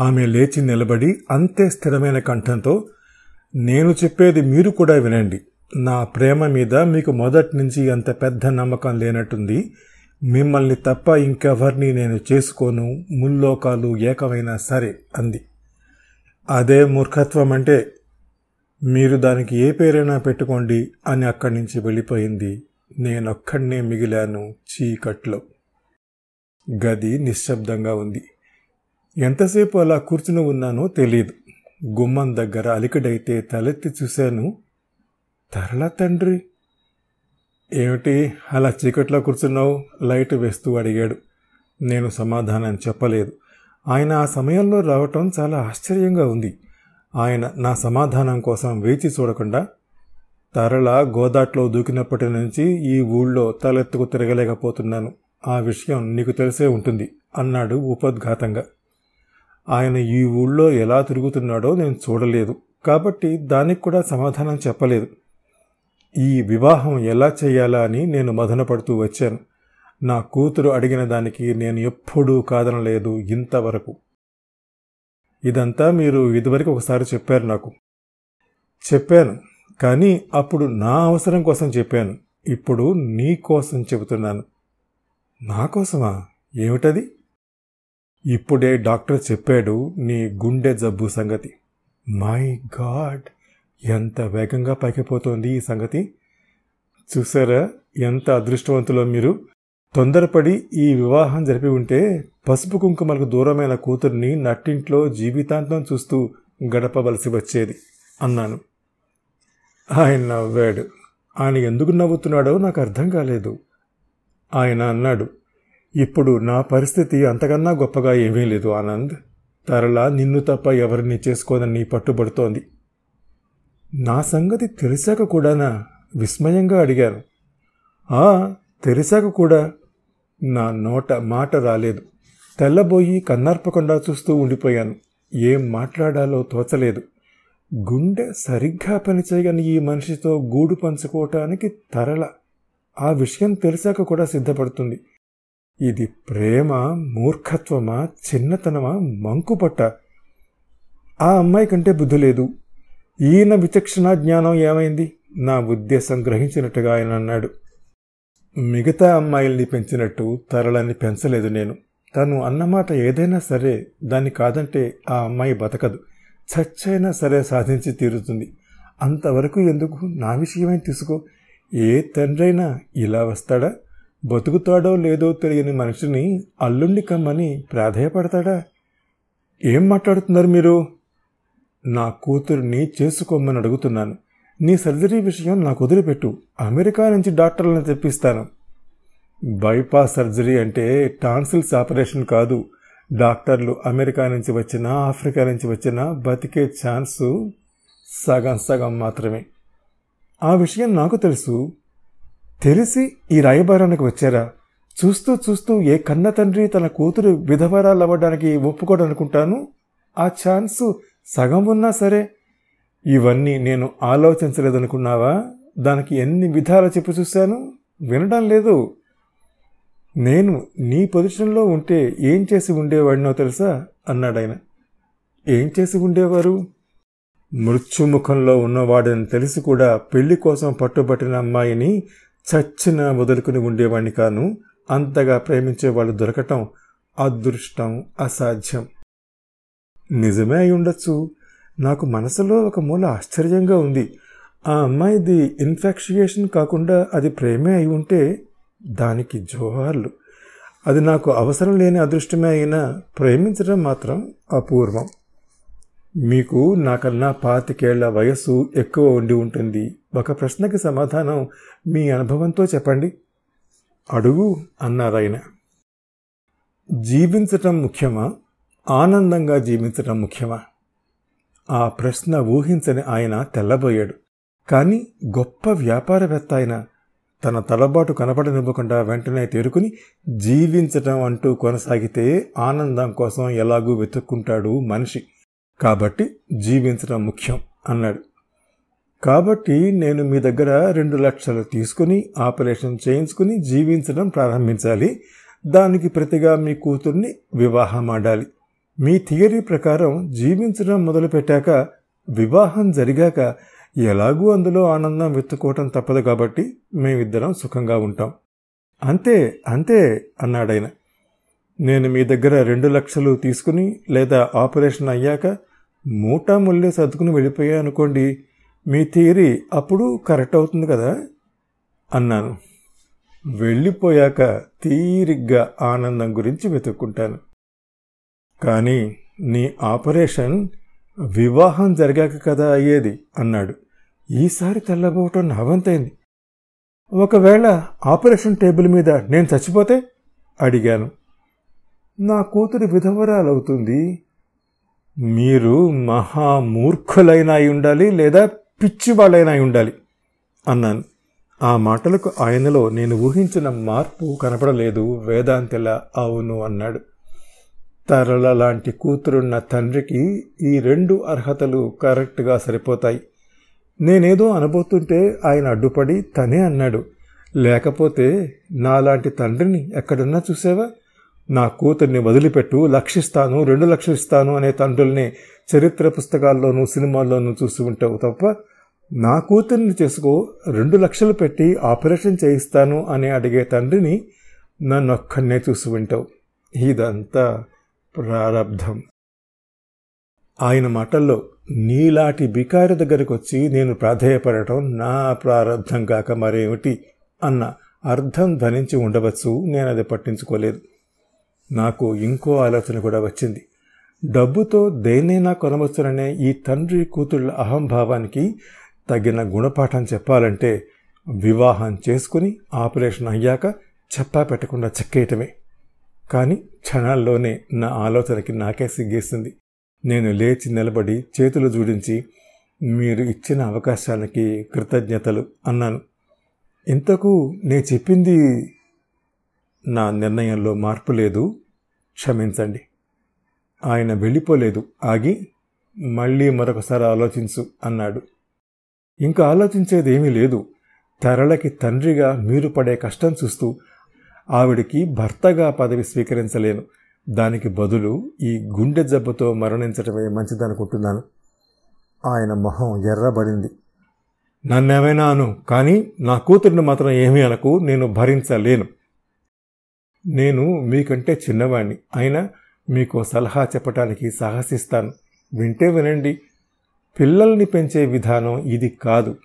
ఆమె లేచి నిలబడి అంతే స్థిరమైన కంఠంతో నేను చెప్పేది మీరు కూడా వినండి. నా ప్రేమ మీద మీకు మొదటి నుంచి అంత పెద్ద నమ్మకం లేనట్టుంది. మిమ్మల్ని తప్ప ఇంకెవరిని నేను చేసుకోను. ముల్లోకాలు ఏకమైనా సరే అంది. అదే మూర్ఖత్వం అంటే మీరు దానికి ఏ పేరైనా పెట్టుకోండి అని అక్కడి నుంచి వెళ్ళిపోయింది. నేనొక్కడనే మిగిలాను చీకట్లో. గది నిశ్శబ్దంగా ఉంది. ఎంతసేపు అలా కూర్చుని ఉన్నానో తెలియదు గుమ్మం దగ్గర అలికిడైతే తలెత్తి చూశాను. తరల తండ్రి! ఏమిటి అలా చీకట్లో కూర్చున్నావు? లైట్ వేస్తూ అడిగాడు. నేను సమాధానం చెప్పలేదు. ఆయన ఆ సమయంలో రావటం చాలా ఆశ్చర్యంగా ఉంది. ఆయన నా సమాధానం కోసం వేచి చూడకుండా తరల గోదాట్లో దూకినప్పటి నుంచి ఈ ఊళ్ళో తలెత్తుకు తిరగలేకపోతున్నాను. ఆ విషయం నీకు తెలిసే ఉంటుంది అన్నాడు ఉపద్ఘాతంగా. ఆయన ఈ ఊళ్ళో ఎలా తిరుగుతున్నాడో నేను చూడలేదు. కాబట్టి దానికి కూడా సమాధానం చెప్పలేదు. ఈ వివాహం ఎలా చేయాలా అని నేను మదనపడుతూ వచ్చాను. నా కూతురు అడిగిన దానికి నేను ఎప్పుడూ కాదనలేదు ఇంతవరకు. ఇదంతా మీరు ఇదివరకు ఒకసారి చెప్పారు నాకు. చెప్పాను కానీ అప్పుడు నా అవసరం కోసం చెప్పాను. ఇప్పుడు నీ కోసం చెబుతున్నాను. నా కోసమా? ఏమిటది? ఇప్పుడే డాక్టర్ చెప్పాడు నీ గుండె జబ్బు సంగతి. మై గాడ్ ఎంత వేగంగా పైకిపోతోంది ఈ సంగతి. చూసారా ఎంత అదృష్టవంతులో మీరు. తొందరపడి ఈ వివాహం జరిపి ఉంటే పసుపు కుంకుమలకు దూరమైన కూతుర్ని నట్టింట్లో జీవితాంతం చూస్తూ గడపవలసి వచ్చేది అన్నాను. ఆయన నవ్వాడు. ఆయన ఎందుకు నవ్వుతున్నాడో నాకు అర్థం కాలేదు. ఆయన అన్నాడు ఇప్పుడు నా పరిస్థితి అంతకన్నా గొప్పగా ఏమీ లేదు ఆనంద్. తరలా నిన్ను తప్ప ఎవరిని చేసుకోదని పట్టుబడుతోంది. నా సంగతి తెలిసాక కూడానా విస్మయంగా అడిగాను. ఆ తెలిసాక కూడా నా నోట మాట రాలేదు. తెల్లబోయి కన్నార్పకుండా చూస్తూ ఉండిపోయాను. ఏం మాట్లాడాలో తోచలేదు. గుండె సరిగ్గా పనిచేయని ఈ మనిషితో గూడు పంచుకోవటానికి తరల ఆ విషయం తెలిసాక కూడా సిద్ధపడుతుంది. ఇది ప్రేమ మూర్ఖత్వమా చిన్నతనమా మంకుపట్ట? ఆ అమ్మాయి కంటే బుద్ధి లేదు. ఈయన విచక్షణ జ్ఞానం ఏమైంది? నా ఉద్దేశం గ్రహించినట్టుగా ఆయన అన్నాడు. మిగతా అమ్మాయిల్ని పెంచినట్టు తరలని పెంచలేదు నేను. తను అన్నమాట ఏదైనా సరే దాన్ని కాదంటే ఆ అమ్మాయి బతకదు. చచ్చైనా సరే సాధించి తీరుతుంది. అంతవరకు ఎందుకు? నా విషయమే తీసుకో? ఏ తండ్రైనా ఇలా వస్తాడా? బతుకుతాడో లేదో తెలియని మనిషిని అల్లుండి కమ్మని ప్రాధేయపడతాడా? ఏం మాట్లాడుతున్నారు మీరు? నా కూతురిని చేసుకోమని అడుగుతున్నాను. నీ సర్జరీ విషయం నాకు వదిలిపెట్టు. అమెరికా నుంచి డాక్టర్లను తెప్పిస్తాను. బైపాస్ సర్జరీ అంటే టాన్సిల్స్ ఆపరేషన్ కాదు. డాక్టర్లు అమెరికా నుంచి వచ్చినా ఆఫ్రికా నుంచి వచ్చినా బతికే ఛాన్సు సగం సగం మాత్రమే. ఆ విషయం నాకు తెలుసు. తెలిసి ఈ రాయబారానికి వచ్చారా? చూస్తూ చూస్తూ ఏ కన్న తండ్రి తన కూతురు విధవరాలు అవ్వడానికి ఒప్పుకోడనుకుంటాను? ఆ ఛాన్సు సగం ఉన్నా సరే. ఇవన్నీ నేను ఆలోచించలేదనుకున్నావా? దానికి ఎన్ని విధాలు చెప్పి చూశాను? వినడం లేదు. నేను నీ పొజిషన్లో ఉంటే ఏం చేసి ఉండేవాడినో తెలుసా? అన్నాడాయన. ఏం చేసి ఉండేవారు? మృత్యుముఖంలో ఉన్నవాడని తెలిసి కూడా పెళ్ళి కోసం పట్టుబట్టిన అమ్మాయిని చచ్చిన వదులుకుని ఉండేవాడిని కాను అంతగా ప్రేమించే వాళ్ళు దొరకటం అదృష్టం అసాధ్యం. నిజమే అయి ఉండొచ్చు. నాకు మనసులో ఒక మూల ఆశ్చర్యంగా ఉంది. ఆ అమ్మాయిది ఇన్ఫాక్చుయేషన్ కాకుండా అది ప్రేమే అయి ఉంటే దానికి జోహార్లు. అది నాకు అవసరం లేని అదృష్టమే అయినా ప్రేమించడం మాత్రం అపూర్వం. మీకు నాకన్నా పాతికేళ్ళ వయస్సు ఎక్కువ ఉండి ఉంటుంది. ఒక ప్రశ్నకి సమాధానం మీ అనుభవంతో చెప్పండి. అడుగు అన్నారాయన జీవించటం ముఖ్యమా? ఆనందంగా జీవించటం ముఖ్యమా? ఆ ప్రశ్న ఊహించని ఆయన తెల్లబోయాడు. కానీ గొప్ప వ్యాపారవేత్త ఆయన. తన తలబాటు కనపడనివ్వకుండా వెంటనే తేరుకుని జీవించటం అంటూ కొనసాగితే ఆనందం కోసం ఎలాగూ వెతుక్కుంటాడు మనిషి. కాబట్టి జీవించడం ముఖ్యం అన్నాడు. కాబట్టి నేను మీ దగ్గర రెండు లక్షలు తీసుకుని ఆపరేషన్ చేయించుకుని జీవించడం ప్రారంభించాలి. దానికి ప్రతిగా మీ కూతుర్ని వివాహం ఆడాలి. మీ థియరీ ప్రకారం జీవించడం మొదలుపెట్టాక వివాహం జరిగాక ఎలాగూ అందులో ఆనందం వెతుక్కోవటం తప్పదు కాబట్టి మేమిద్దరం సుఖంగా ఉంటాం. అంతే అంతే అన్నాడాయన. నేను మీ దగ్గర రెండు లక్షలు తీసుకుని లేదా ఆపరేషన్ అయ్యాక మూటా ముల్లే సర్దుకుని వెళ్ళిపోయా అనుకోండి మీ థియరీ అప్పుడు కరెక్ట్ అవుతుంది కదా? అన్నాను. వెళ్ళిపోయాక తీరిగ్గా ఆనందం గురించి వెతుక్కుంటాను. కానీ నీ ఆపరేషన్ వివాహం జరిగాక కదా అయ్యేది అన్నాడు. ఈసారి తెల్లబోవటం నవంతైంది. ఒకవేళ ఆపరేషన్ టేబుల్ మీద నేను చచ్చిపోతే? అడిగాను. నా కూతురి విధవరాలవుతుంది. మీరు మహామూర్ఖులైన అయి ఉండాలి లేదా పిచ్చివాళ్ళైనా అయి ఉండాలి అన్నాను. ఆ మాటలకు ఆయనలో నేను ఊహించిన మార్పు కనపడలేదు. వేదాంతిలా అవును అన్నాడు. తరల లాంటి కూతురున్న తండ్రికి ఈ రెండు అర్హతలు కరెక్ట్గా సరిపోతాయి. నేనేదో అనబోతుంటే ఆయన అడ్డుపడి తనే అన్నాడు. లేకపోతే నాలాంటి తండ్రిని ఎక్కడన్నా చూసావా? నా కూతుర్ని వదిలిపెట్టు లక్షిస్తాను రెండు లక్షలు ఇస్తాను అనే తండ్రుల్ని చరిత్ర పుస్తకాల్లోనూ సినిమాల్లోనూ చూసి ఉంటావు తప్ప నా కూతుర్ని చేసుకో రెండు లక్షలు పెట్టి ఆపరేషన్ చేయిస్తాను అని అడిగే తండ్రిని నన్ను ఒక్కనే చూసి ఉంటావు. ఇదంతా ప్రారంధం ఆయన మాటల్లో నీలాటి బికారి దగ్గరకు వచ్చి నేను ప్రాధేయపడటం నా ప్రారంధం కాక మరేమిటి అన్న అర్థం ధరించి ఉండవచ్చు నేను అది పట్టించుకోలేదు. నాకు ఇంకో ఆలోచన కూడా వచ్చింది. డబ్బుతో దేన్నైనా కొనవచ్చుననే ఈ తండ్రి కూతుళ్ళ అహంభావానికి తగిన గుణపాఠం చెప్పాలంటే వివాహం చేసుకుని ఆపరేషన్ అయ్యాక చెప్పా పెట్టకుండా చెక్కేయటమే. కానీ క్షణాల్లోనే నా ఆలోచనకి నాకే సిగ్గేసింది. నేను లేచి నిలబడి చేతులు జోడించి మీరు ఇచ్చిన అవకాశానికి కృతజ్ఞతలు అన్నాను. ఇంతకు నేను చెప్పింది నా నిర్ణయంలో మార్పు లేదు. క్షమించండి. ఆయన వెళ్ళిపోలేదు. ఆగి మళ్ళీ మరొకసారి ఆలోచించు అన్నాడు. ఇంకా ఆలోచించేది ఏమీ లేదు. తరళకి తండ్రిగా మీరు పడే కష్టం చూస్తూ ఆవిడికి భర్తగా పదవి స్వీకరించలేను. దానికి బదులు ఈ గుండె జబ్బుతో మరణించటమే మంచిదనుకుంటున్నాను. ఆయన మొహం ఎర్రబడింది. నన్నేమైనా అను కానీ నా కూతురిని మాత్రం ఏమీ అనకు నేను భరించలేను. నేను మీకంటే చిన్నవాణ్ణి. అయినా మీకు సలహా చెప్పటానికి సాహసిస్తాను. వింటే వినండి. పిల్లల్ని పెంచే విధానం ఇది కాదు.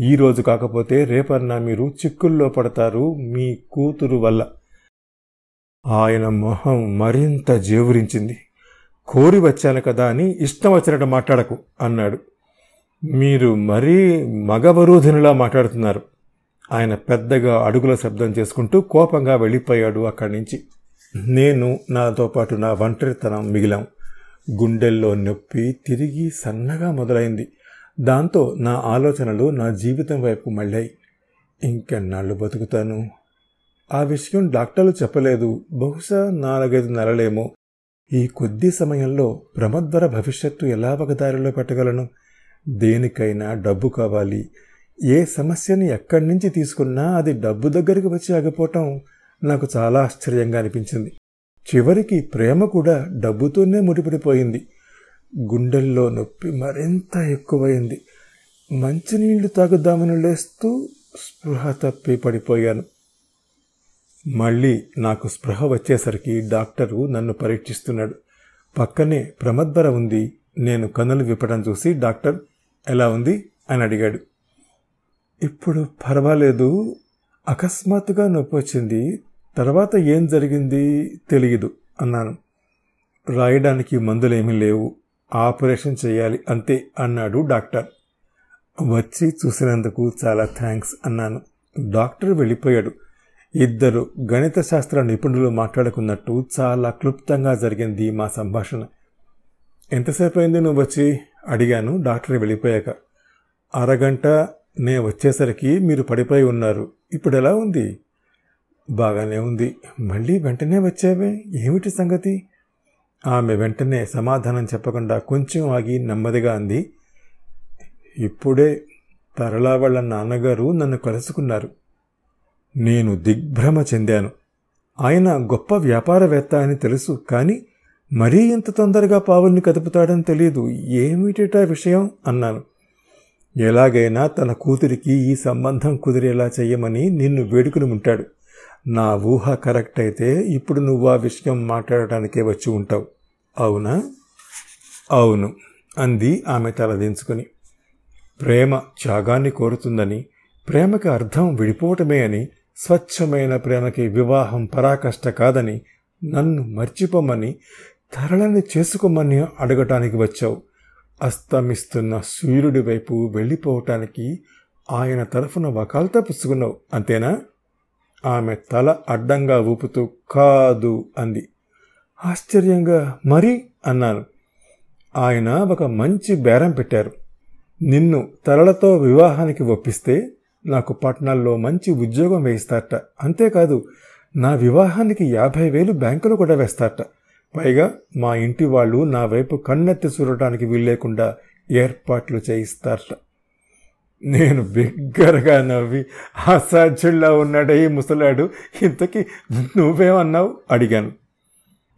ఈరోజు కాకపోతే రేపన్నా మీరు చిక్కుల్లో పడతారు మీ కూతురు వల్ల. ఆయన మొహం మరింత జేవురించింది. కోరి వచ్చాను కదా అని ఇష్టం వచ్చినట్టు మాట్లాడకు అన్నాడు. మీరు మరీ మగవరోధినిలా మాట్లాడుతున్నారు. ఆయన పెద్దగా అడుగుల శబ్దం చేసుకుంటూ కోపంగా వెళ్ళిపోయాడు అక్కడి నుంచి. నేను నాతో పాటు నా ఒంటరితనం మిగిలాం. గుండెల్లో నొప్పి తిరిగి సన్నగా మొదలైంది. దాంతో నా ఆలోచనలు నా జీవితం వైపు మళ్ళాయి. ఇంకెన్నాళ్ళు బతుకుతాను? ఆ విషయం డాక్టర్లు చెప్పలేదు. బహుశా నాలుగైదు నెలలేమో. ఈ కొద్ది సమయంలో ప్రమద్వర భవిష్యత్తు ఎలా ఒకదారిలో పెట్టగలను? దేనికైనా డబ్బు కావాలి. ఏ సమస్యని ఎక్కడి నుంచి తీసుకున్నా అది డబ్బు దగ్గరికి వచ్చి ఆగిపోవటం నాకు చాలా ఆశ్చర్యంగా అనిపించింది. చివరికి ప్రేమ కూడా డబ్బుతోనే ముడిపడిపోయింది. గుండెల్లో నొప్పి మరింత ఎక్కువైంది. మంచినీళ్ళు తాగుదామని లేస్తూ స్పృహ తప్పి పడిపోయాను. మళ్ళీ నాకు స్పృహ వచ్చేసరికి డాక్టరు నన్ను పరీక్షిస్తున్నాడు. పక్కనే ప్రమద్వర ఉంది. నేను కన్నులు విప్పడం చూసి డాక్టర్ ఎలా ఉంది? అని అడిగాడు. ఇప్పుడు పర్వాలేదు. అకస్మాత్తుగా నొప్పి వచ్చింది. తర్వాత ఏం జరిగింది తెలియదు అన్నాను. రాయడానికి మందులేమీ లేవు. ఆపరేషన్ చేయాలి అంతే అన్నాడు డాక్టర్. వచ్చి చూసినందుకు చాలా థ్యాంక్స్ అన్నాను. డాక్టర్ వెళ్ళిపోయాడు. ఇద్దరు గణిత శాస్త్ర నిపుణులు మాట్లాడుకున్నట్టు చాలా క్లుప్తంగా జరిగింది మా సంభాషణ. ఎంతసేపు అయింది నువ్వు వచ్చి? అడిగాను. డాక్టర్ వెళ్ళిపోయాక. అరగంట నేను వచ్చేసరికి మీరు పడిపోయి ఉన్నారు. ఇప్పుడు ఎలా ఉంది? బాగానే ఉంది. మళ్ళీ వెంటనే వచ్చావే? ఏమిటి సంగతి? ఆమె వెంటనే సమాధానం చెప్పకుండా కొంచెం ఆగి నెమ్మదిగా అంది. ఇప్పుడే తరళా వాళ్ళ నాన్నగారు నన్ను కలుసుకున్నారు. నేను దిగ్భ్రమ చెందాను. ఆయన గొప్ప వ్యాపారవేత్త అని తెలుసు కానీ మరీ ఇంత తొందరగా పావుల్ని కదుపుతాడని తెలియదు ఏమిటా విషయం? అన్నాను. ఎలాగైనా తన కూతురికి ఈ సంబంధం కుదిరేలా చెయ్యమని నిన్ను వేడుకుని ఉంటాడు. నా ఊహ కరెక్ట్ అయితే ఇప్పుడు నువ్వు ఆ విషయం మాట్లాడటానికే వచ్చి ఉంటావు. అవునా? అవును అంది ఆమె తలదించుకుని ప్రేమ త్యాగాన్ని కోరుతుందని ప్రేమకి అర్థం విడిపోవటమే అని స్వచ్ఛమైన ప్రేమకి వివాహం పరాకష్ట కాదని నన్ను మర్చిపోమని తరలని చేసుకోమని అడగటానికి వచ్చావు. అస్తమిస్తున్న సూర్యుడి వైపు వెళ్ళిపోవటానికి ఆయన తరఫున వకాల్తా పుచ్చుకున్నావు అంతేనా? ఆమె తల అడ్డంగా ఊపుతూ కాదు అంది. ఆశ్చర్యంగా మరి? అన్నాను. ఆయన ఒక మంచి బేరం పెట్టారు. నిన్ను తలలతో వివాహానికి ఒప్పిస్తే నాకు పట్నాల్లో మంచి ఉద్యోగం వేయిస్తారట. అంతేకాదు నా వివాహానికి యాభై వేలు బ్యాంకులు కూడా వేస్తారట. పైగా మా ఇంటి వాళ్ళు నా వైపు కన్నెత్తి చూడటానికి వీల్లేకుండా ఏర్పాట్లు చేయిస్తారట. నేను బిగ్గరగా నవ్వి అసాధ్యుల్లా ఉన్నాడే ఈ ముసలాడు. ఇంతకీ నువ్వేమన్నావు? అడిగాను.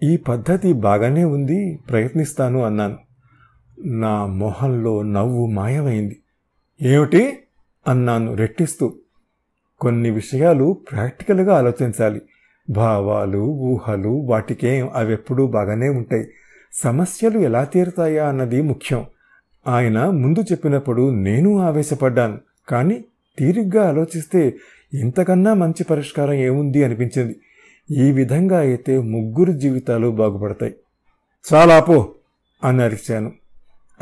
ఈ పద్ధతి బాగానే ఉంది ప్రయత్నిస్తాను అన్నాను. నా మొహంలో నవ్వు మాయమైంది. ఏమిటి? అన్నాను రెట్టిస్తూ. కొన్ని విషయాలు ప్రాక్టికల్గా ఆలోచించాలి. భావాలు ఊహలు వాటికేం అవెప్పుడూ బాగానే ఉంటాయి. సమస్యలు ఎలా తీరుతాయా అన్నది ముఖ్యం. ఆయన ముందు చెప్పినప్పుడు నేను ఆవేశపడ్డాను. కానీ తీరిగ్గా ఆలోచిస్తే ఇంతకన్నా మంచి పరిష్కారం ఏముంది అనిపించింది. ఈ విధంగా అయితే ముగ్గురు జీవితాలు బాగుపడతాయి. చాలా పో అని అరిచాను.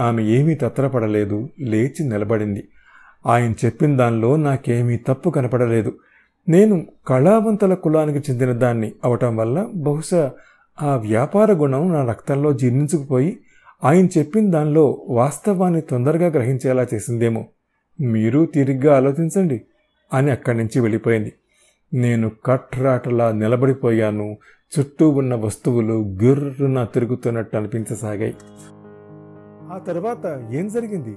ఆమె ఏమీ తత్తరపడలేదు లేచి నిలబడింది. ఆయన చెప్పిన దానిలో నాకేమీ తప్పు కనపడలేదు. నేను కళావంతుల కులానికి చెందిన దాన్ని అవటం వల్ల బహుశా ఆ వ్యాపార గుణం నా రక్తంలో జీర్ణించుకుపోయి ఆయన చెప్పిన దానిలో వాస్తవాన్ని తొందరగా గ్రహించేలా చేసిందేమో. మీరు తిరిగ్గా ఆలోచించండి అని అక్కడి నుంచి వెళ్ళిపోయింది. నేను కట్రాటలా నిలబడిపోయాను. చుట్టూ ఉన్న వస్తువులు గిర్రున తిరుగుతున్నట్టు అనిపించసాగాయి. ఆ తర్వాత ఏం జరిగింది?